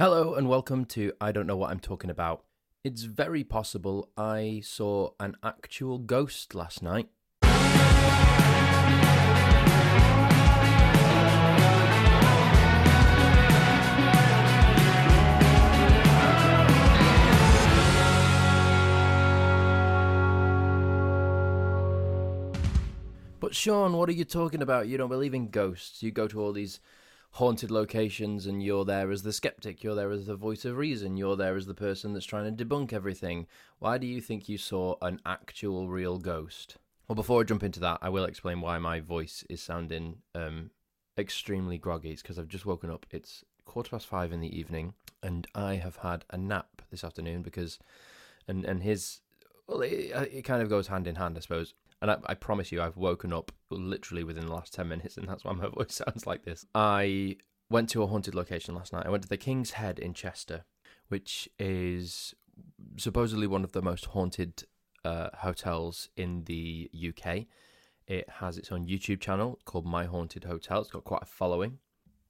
Hello and welcome to I Don't Know What I'm Talking About. It's very possible I saw an actual ghost last night. But Sean, what are you talking about? You don't believe in ghosts. You go to all these haunted locations and you're there as the skeptic, you're there as the voice of reason, you're there as the person that's trying to debunk everything. Why do you think you saw an actual real ghost? Well, before I jump into that, I will explain why my voice is sounding um, extremely groggy. It's because I've just woken up. It's quarter past five in the evening, and I have had a nap this afternoon because, and and his, well, it, it kind of goes hand in hand, I suppose. And I, I, promise you, I've woken up literally within the last 10 minutes, and that's why my voice sounds like this. I went to a haunted location last night. I went to the King's Head in Chester, which is supposedly one of the most haunted uh, hotels in the UK. It has its own YouTube channel called My Haunted Hotel. It's got quite a following,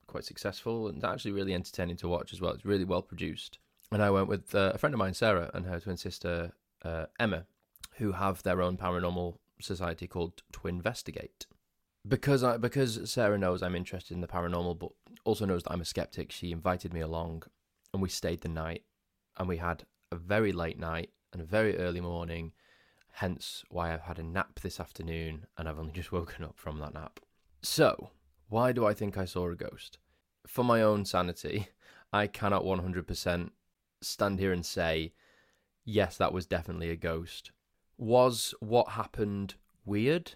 quite successful, and actually really entertaining to watch as well. It's really well produced. And I went with uh, a friend of mine, Sarah, and her twin sister, uh, Emma, who have their own paranormal society called Twinvestigate. Because I because Sarah knows I'm interested in the paranormal, but also knows that I'm a skeptic, she invited me along, and we stayed the night, and we had a very late night and a very early morning. Hence why I've had a nap this afternoon, and I've only just woken up from that nap. So, why do I think I saw a ghost? For my own sanity, I cannot 100% stand here and say, yes, that was definitely a ghost. Was what happened weird?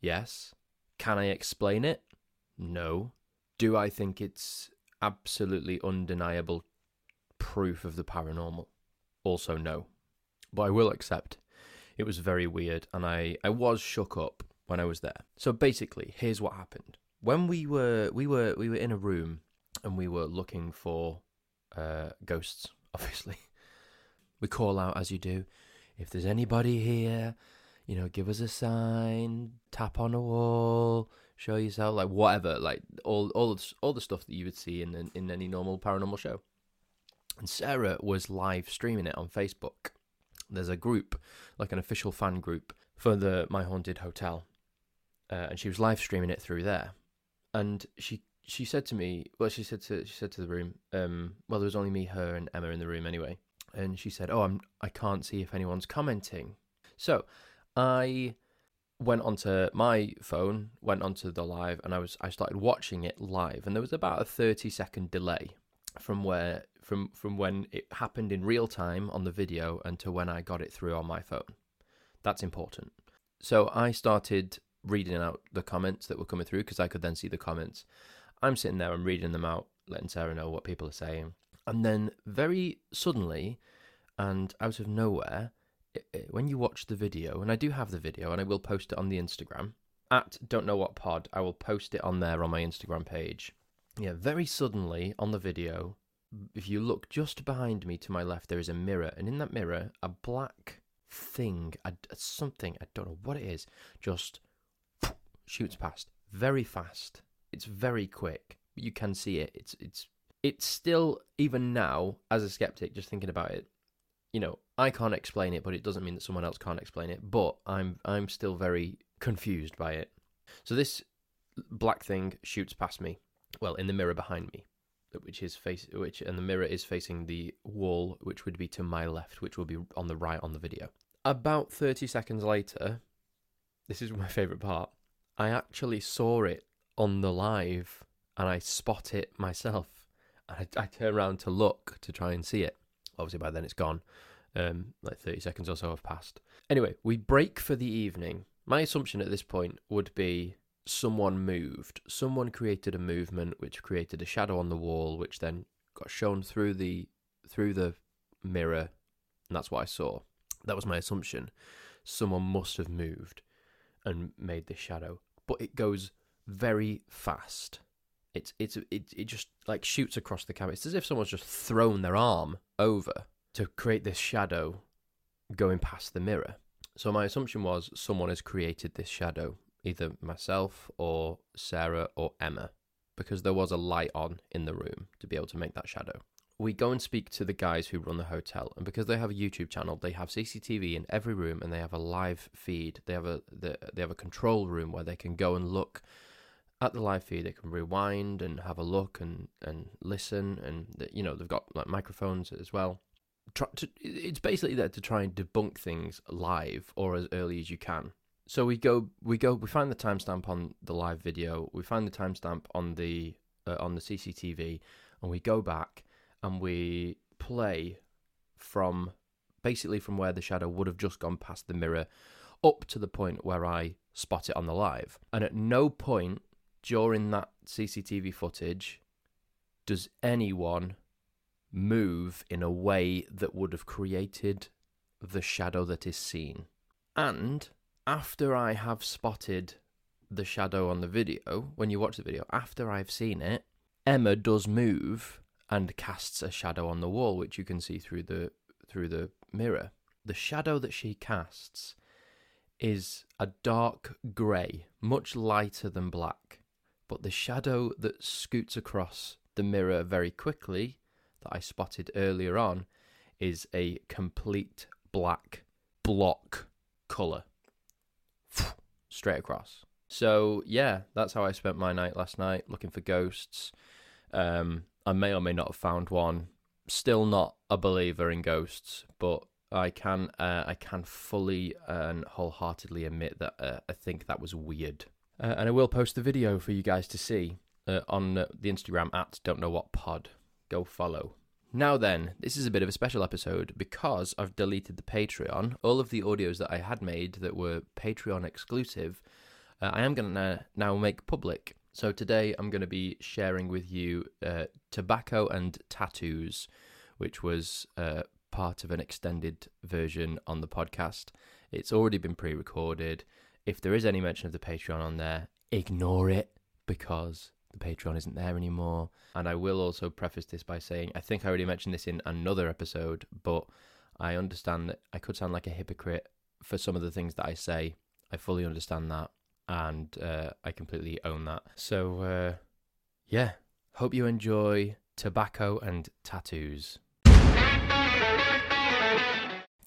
Yes. Can I explain it? No. Do I think it's absolutely undeniable proof of the paranormal? Also, no. But I will accept it was very weird and I, I was shook up when I was there. So basically, here's what happened. When we were we were we were in a room and we were looking for uh, ghosts, obviously. We call out as you do if there's anybody here, you know, give us a sign, tap on a wall, show yourself, like whatever, like all all all the stuff that you would see in in any normal paranormal show. And Sarah was live streaming it on Facebook. There's a group, like an official fan group for the My Haunted Hotel, uh, and she was live streaming it through there. And she she said to me, well, she said to she said to the room, um, well, there was only me, her, and Emma in the room anyway and she said, "Oh, I'm I can't see if anyone's commenting." So, I went onto my phone, went onto the live, and I was I started watching it live, and there was about a thirty second delay from where from from when it happened in real time on the video to when I got it through on my phone. That's important. So I started reading out the comments that were coming through because I could then see the comments. I'm sitting there I'm reading them out, letting Sarah know what people are saying. And then very suddenly and out of nowhere, it, it, when you watch the video, and I do have the video and I will post it on the Instagram at don't know what pod, I will post it on there on my Instagram page. Yeah, very suddenly on the video, if you look just behind me to my left, there is a mirror, and in that mirror, a black thing, a, something, I don't know what it is, just shoots past very fast. It's very quick. You can see it. It's it's it's still even now as a skeptic just thinking about it you know i can't explain it but it doesn't mean that someone else can't explain it but i'm i'm still very confused by it. So this black thing shoots past me well in the mirror behind me which is face which and the mirror is facing the wall which would be to my left which will be on the right on the video. About 30 seconds later this is my favorite part i actually saw it on the live and i spot it myself I, I turn around to look to try and see it. Obviously, by then it's gone. Um, like 30 seconds or so have passed. Anyway, we break for the evening. My assumption at this point would be someone moved. Someone created a movement which created a shadow on the wall, which then got shown through the through the mirror, and that's what I saw. That was my assumption. Someone must have moved and made this shadow, but it goes very fast. It's it's it, it just like shoots across the camera. It's as if someone's just thrown their arm over to create this shadow going past the mirror. So my assumption was someone has created this shadow, either myself or Sarah or Emma, because there was a light on in the room to be able to make that shadow. we go and speak to the guys who run the hotel, and because they have a YouTube channel, they have CCTV in every room, and they have a live feed. They have a the, they have a control room where they can go and look at the live feed. They can rewind and have a look and and listen, and you know they've got like microphones as well. Try to, it's basically there to try and debunk things live or as early as you can. So we go, we go, we find the timestamp on the live video. We find the timestamp on the uh, on the CCTV, and we go back and we play from basically from where the shadow would have just gone past the mirror up to the point where I spot it on the live. And at no point during that CCTV footage does anyone move in a way that would have created the shadow that is seen. And after I have spotted the shadow on the video, when you watch the video, after I've seen it, Emma does move and casts a shadow on the wall, which you can see through the through the mirror. The shadow that she casts is a dark grey, much lighter than black. But the shadow that scoots across the mirror very quickly, that I spotted earlier on, is a complete black block colour. Straight across. So, yeah, that's how I spent my night last night, looking for ghosts. Um, I may or may not have found one. Still not a believer in ghosts, but I can uh, I can fully and wholeheartedly admit that uh, I think that was weird. Uh, and I will post the video for you guys to see uh, on the Instagram at Don't Know What Pod. Go follow. Now then, this is a bit of a special episode because I've deleted the Patreon. All of the audios that I had made that were Patreon exclusive, uh, I am going to now make public. So today I'm going to be sharing with you uh, tobacco and tattoos, which was uh, part of an extended version on the podcast. It's already been pre-recorded. If there is any mention of the Patreon on there, ignore it because the Patreon isn't there anymore. And I will also preface this by saying I think I already mentioned this in another episode, but I understand that I could sound like a hypocrite for some of the things that I say. I fully understand that and uh, I completely own that. So, uh, yeah, hope you enjoy tobacco and tattoos.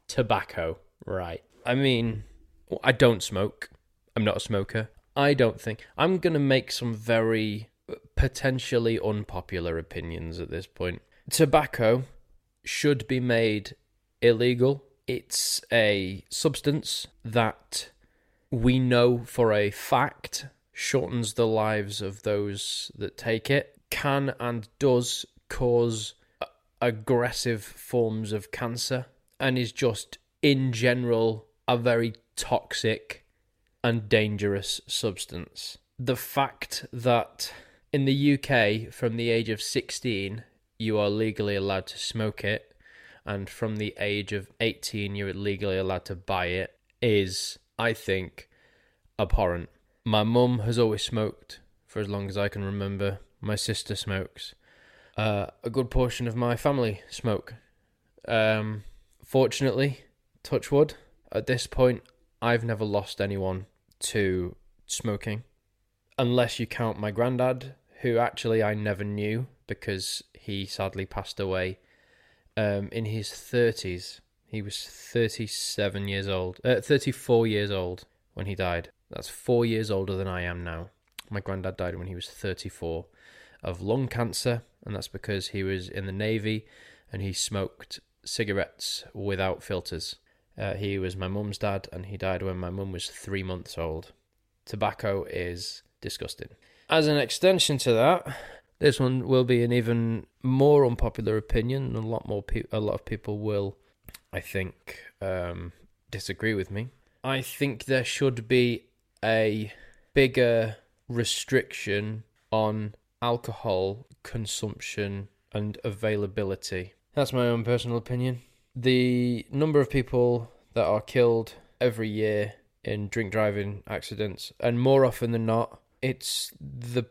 Tobacco, right. I mean, I don't smoke. I'm not a smoker. I don't think. I'm going to make some very potentially unpopular opinions at this point. Tobacco should be made illegal. It's a substance that we know for a fact shortens the lives of those that take it, can and does cause aggressive forms of cancer, and is just in general a very toxic and dangerous substance. The fact that in the UK, from the age of 16, you are legally allowed to smoke it, and from the age of 18, you're legally allowed to buy it, is I think, abhorrent. My mum has always smoked for as long as I can remember. My sister smokes. Uh, a good portion of my family smoke. Um, fortunately, touch wood, at this point, I've never lost anyone to smoking. Unless you count my granddad, who actually I never knew because he sadly passed away um, in his 30s. He was 37 years old, uh, 34 years old when he died. That's four years older than I am now. My granddad died when he was 34 of lung cancer, and that's because he was in the Navy and he smoked cigarettes without filters. Uh, he was my mum's dad, and he died when my mum was three months old. Tobacco is disgusting. As an extension to that, this one will be an even more unpopular opinion, and a lot more pe- a lot of people will I think, um, disagree with me. I think there should be a bigger restriction on alcohol consumption and availability. That's my own personal opinion. The number of people that are killed every year in drink driving accidents, and more often than not, it's the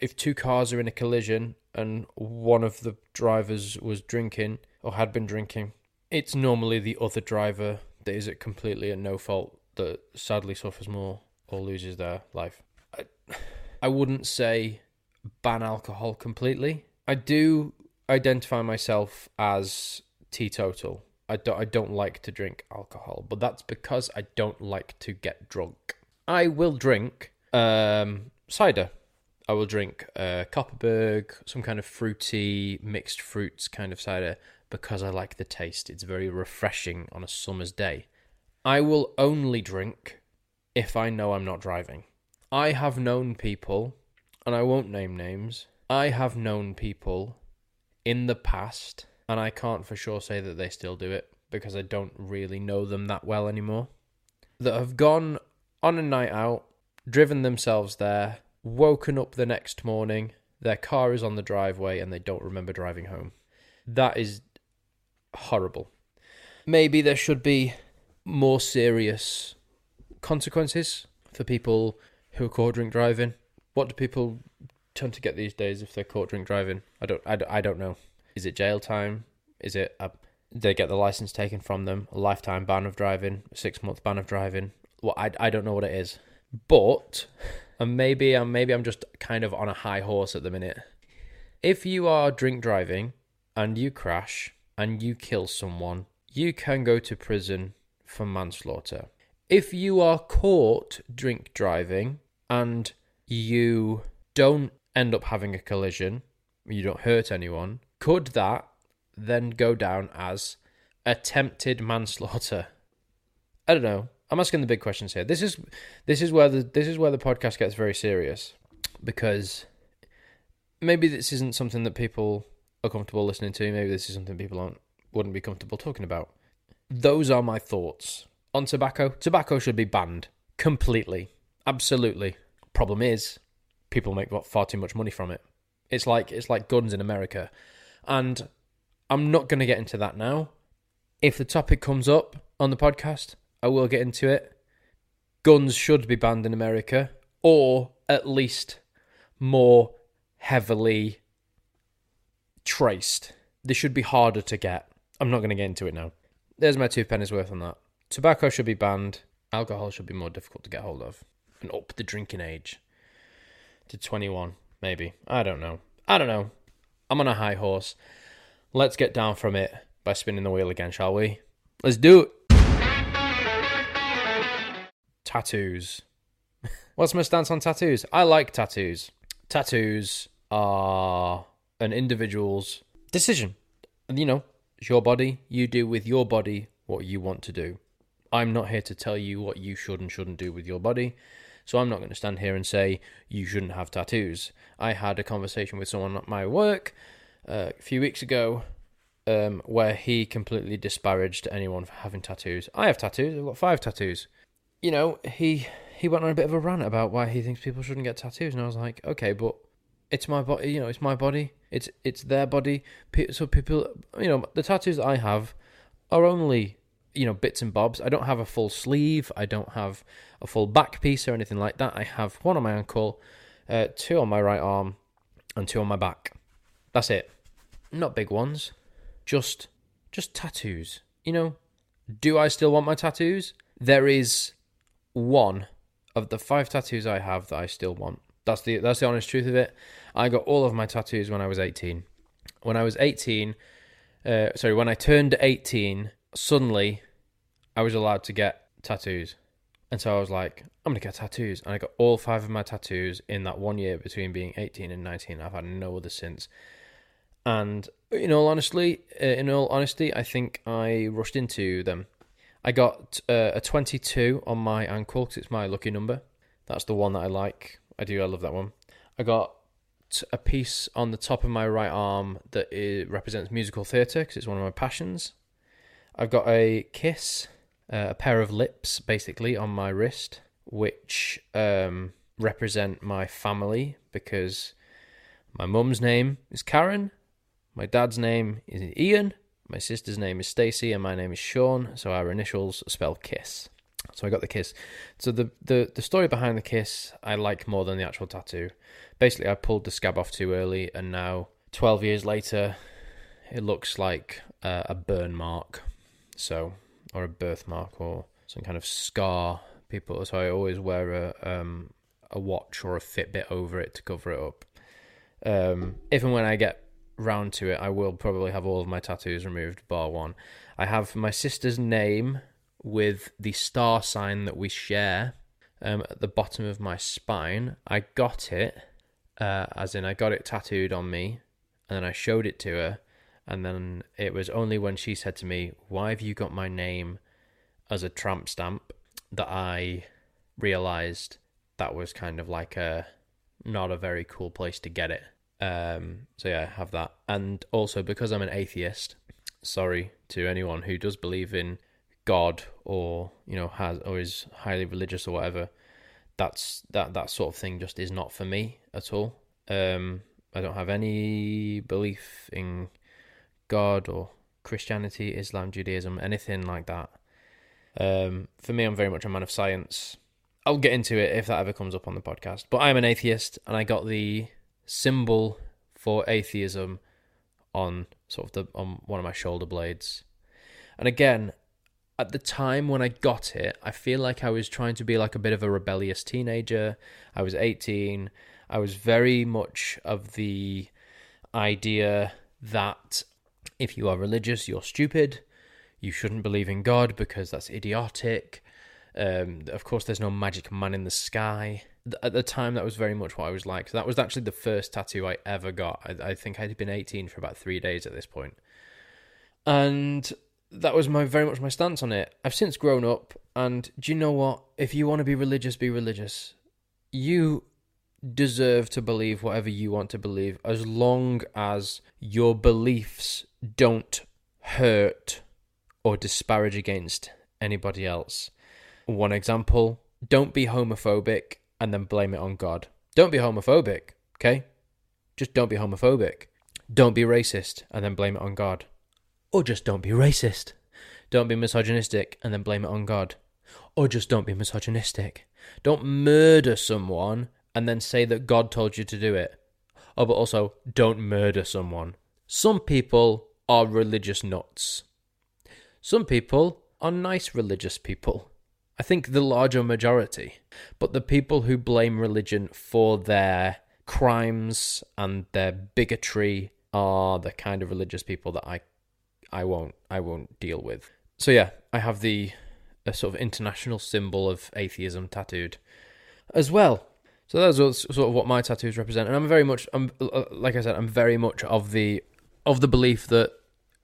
if two cars are in a collision and one of the drivers was drinking or had been drinking, it's normally the other driver that is at completely at no fault that sadly suffers more or loses their life. I, I wouldn't say ban alcohol completely. I do identify myself as teetotal. I don't I don't like to drink alcohol, but that's because I don't like to get drunk. I will drink um, cider. I will drink uh, Kopparberg, some kind of fruity mixed fruits kind of cider because I like the taste. It's very refreshing on a summer's day. I will only drink if I know I'm not driving. I have known people, and I won't name names. I have known people in the past, and I can't for sure say that they still do it because I don't really know them that well anymore, that have gone on a night out, driven themselves there, woken up the next morning, their car is on the driveway, and they don't remember driving home. That is horrible. Maybe there should be more serious consequences for people who are caught drink driving. What do people tend to get these days if they're caught drink driving? I don't, I, I don't know. Is it jail time? Is it a, they get the license taken from them? A lifetime ban of driving? A six month ban of driving? Well, I, I don't know what it is. But and maybe I'm maybe I'm just kind of on a high horse at the minute. If you are drink driving and you crash and you kill someone, you can go to prison for manslaughter. If you are caught drink driving and you don't end up having a collision, you don't hurt anyone, could that then go down as attempted manslaughter? I don't know. I'm asking the big questions here. This is this is where the this is where the podcast gets very serious because maybe this isn't something that people are comfortable listening to. Maybe this is something people aren't wouldn't be comfortable talking about. Those are my thoughts on tobacco. Tobacco should be banned completely, absolutely. Problem is, people make far too much money from it. It's like it's like guns in America, and I'm not going to get into that now. If the topic comes up on the podcast, I will get into it. Guns should be banned in America, or at least more heavily traced. They should be harder to get. I'm not going to get into it now. There's my two pennies worth on that. Tobacco should be banned. Alcohol should be more difficult to get hold of. And up the drinking age to 21, maybe. I don't know. I don't know. I'm on a high horse. Let's get down from it by spinning the wheel again, shall we? Let's do it. Tattoos. What's my stance on tattoos? I like tattoos. Tattoos are an individual's decision. You know, it's your body. You do with your body what you want to do. I'm not here to tell you what you should and shouldn't do with your body. So I'm not going to stand here and say you shouldn't have tattoos. I had a conversation with someone at my work uh, a few weeks ago um, where he completely disparaged anyone for having tattoos. I have tattoos. I've got five tattoos. You know, he he went on a bit of a rant about why he thinks people shouldn't get tattoos, and I was like, okay, but it's my body. You know, it's my body. It's it's their body. So people, you know, the tattoos that I have are only you know bits and bobs. I don't have a full sleeve. I don't have a full back piece or anything like that. I have one on my ankle, uh, two on my right arm, and two on my back. That's it. Not big ones. Just just tattoos. You know, do I still want my tattoos? There is one of the five tattoos I have that I still want. That's the that's the honest truth of it. I got all of my tattoos when I was 18. When I was 18, uh, sorry, when I turned 18, suddenly I was allowed to get tattoos. And so I was like, I'm going to get tattoos. And I got all five of my tattoos in that one year between being 18 and 19. I've had no other since. And in all honestly, uh, in all honesty, I think I rushed into them. I got uh, a 22 on my ankle because it's my lucky number. That's the one that I like. I do. I love that one. I got a piece on the top of my right arm that is, represents musical theatre because it's one of my passions. I've got a kiss, uh, a pair of lips, basically, on my wrist, which um, represent my family because my mum's name is Karen, my dad's name is Ian, my sister's name is Stacy, and my name is Sean. So our initials spell kiss. So I got the kiss. So the, the the story behind the kiss I like more than the actual tattoo. Basically, I pulled the scab off too early, and now twelve years later, it looks like uh, a burn mark. So or a birthmark or some kind of scar. People. So I always wear a um a watch or a Fitbit over it to cover it up. Um, if and when I get round to it, I will probably have all of my tattoos removed, bar one. I have my sister's name with the star sign that we share um, at the bottom of my spine. I got it, uh, as in I got it tattooed on me, and then I showed it to her, and then it was only when she said to me, "Why have you got my name as a tramp stamp?" that I realized that was kind of like a not a very cool place to get it. Um, so yeah, I have that, and also because I'm an atheist. Sorry to anyone who does believe in God or you know has or is highly religious or whatever. That's that that sort of thing just is not for me at all. Um, I don't have any belief in God or Christianity, Islam, Judaism, anything like that. Um, for me, I'm very much a man of science. I'll get into it if that ever comes up on the podcast. But I'm an atheist, and I got the symbol for atheism on sort of the on one of my shoulder blades. And again, at the time when I got it, I feel like I was trying to be like a bit of a rebellious teenager. I was 18. I was very much of the idea that if you are religious, you're stupid. You shouldn't believe in God because that's idiotic. Um, of course, there's no magic man in the sky. At the time, that was very much what I was like. So that was actually the first tattoo I ever got. I, I think I'd been 18 for about three days at this point. And that was my very much my stance on it. I've since grown up, and do you know what? If you want to be religious, be religious. You deserve to believe whatever you want to believe, as long as your beliefs don't hurt or disparage against anybody else. One example: don't be homophobic and then blame it on God. Don't be homophobic, okay? Just don't be homophobic. Don't be racist and then blame it on God. Or just don't be racist. Don't be misogynistic and then blame it on God. Or just don't be misogynistic. Don't murder someone and then say that God told you to do it. Oh, but also, don't murder someone. Some people are religious nuts. Some people are nice religious people. I think the larger majority. But the people who blame religion for their crimes and their bigotry are the kind of religious people that I I won't I won't deal with. So yeah, I have the a sort of international symbol of atheism tattooed as well. So that's sort of what my tattoos represent, and I'm very much, I'm uh, like I said, I'm very much of the of the belief that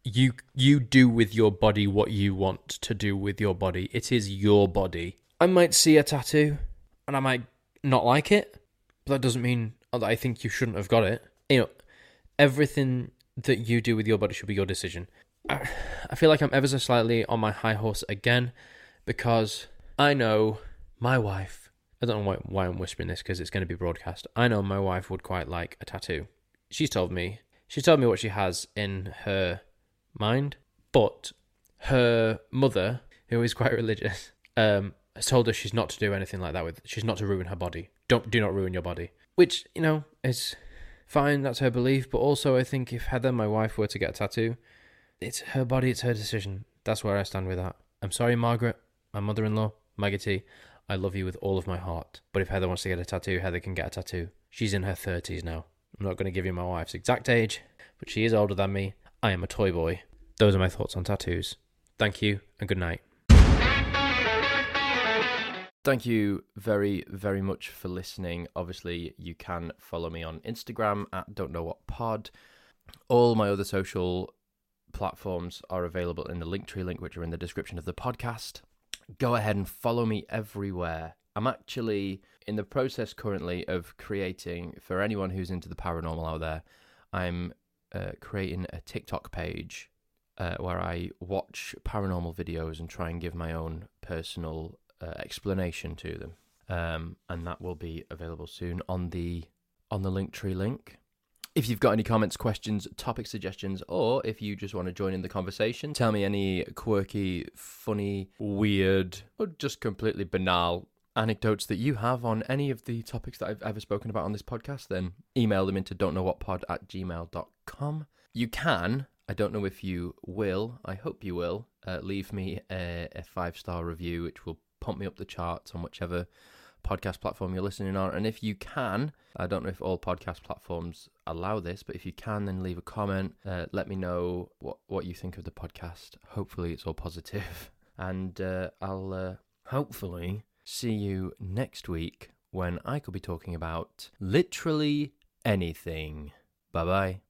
you you do with your body what you want to do with your body. It is your body. I might see a tattoo, and I might not like it, but that doesn't mean that I think you shouldn't have got it. You know, everything that you do with your body should be your decision. I feel like I'm ever so slightly on my high horse again because I know my wife. I don't know why, why I'm whispering this because it's going to be broadcast. I know my wife would quite like a tattoo. She's told me. She's told me what she has in her mind, but her mother, who is quite religious, um, has told her she's not to do anything like that with. She's not to ruin her body. Don't do not ruin your body. Which you know is fine. That's her belief. But also, I think if Heather, my wife, were to get a tattoo, it's her body, it's her decision. That's where I stand with that. I'm sorry, Margaret, my mother in law, Maggie T. I love you with all of my heart. But if Heather wants to get a tattoo, Heather can get a tattoo. She's in her 30s now. I'm not going to give you my wife's exact age, but she is older than me. I am a toy boy. Those are my thoughts on tattoos. Thank you and good night. Thank you very, very much for listening. Obviously, you can follow me on Instagram at don't know what pod. All my other social platforms are available in the Linktree link, which are in the description of the podcast. Go ahead and follow me everywhere. I'm actually in the process currently of creating, for anyone who's into the paranormal out there, I'm uh, creating a TikTok page uh, where I watch paranormal videos and try and give my own personal uh, explanation to them. Um, and that will be available soon on the on the Linktree link. If you've got any comments, questions, topic suggestions, or if you just want to join in the conversation, tell me any quirky, funny, weird, or just completely banal anecdotes that you have on any of the topics that I've ever spoken about on this podcast, then email them into don't know what pod at gmail.com. You can, I don't know if you will, I hope you will, uh, leave me a, a five star review, which will pump me up the charts on whichever podcast platform you're listening on. And if you can, I don't know if all podcast platforms allow this, but if you can, then leave a comment. Uh, let me know what, what you think of the podcast. Hopefully, it's all positive. And uh, I'll uh, hopefully see you next week when I could be talking about literally anything. Bye bye.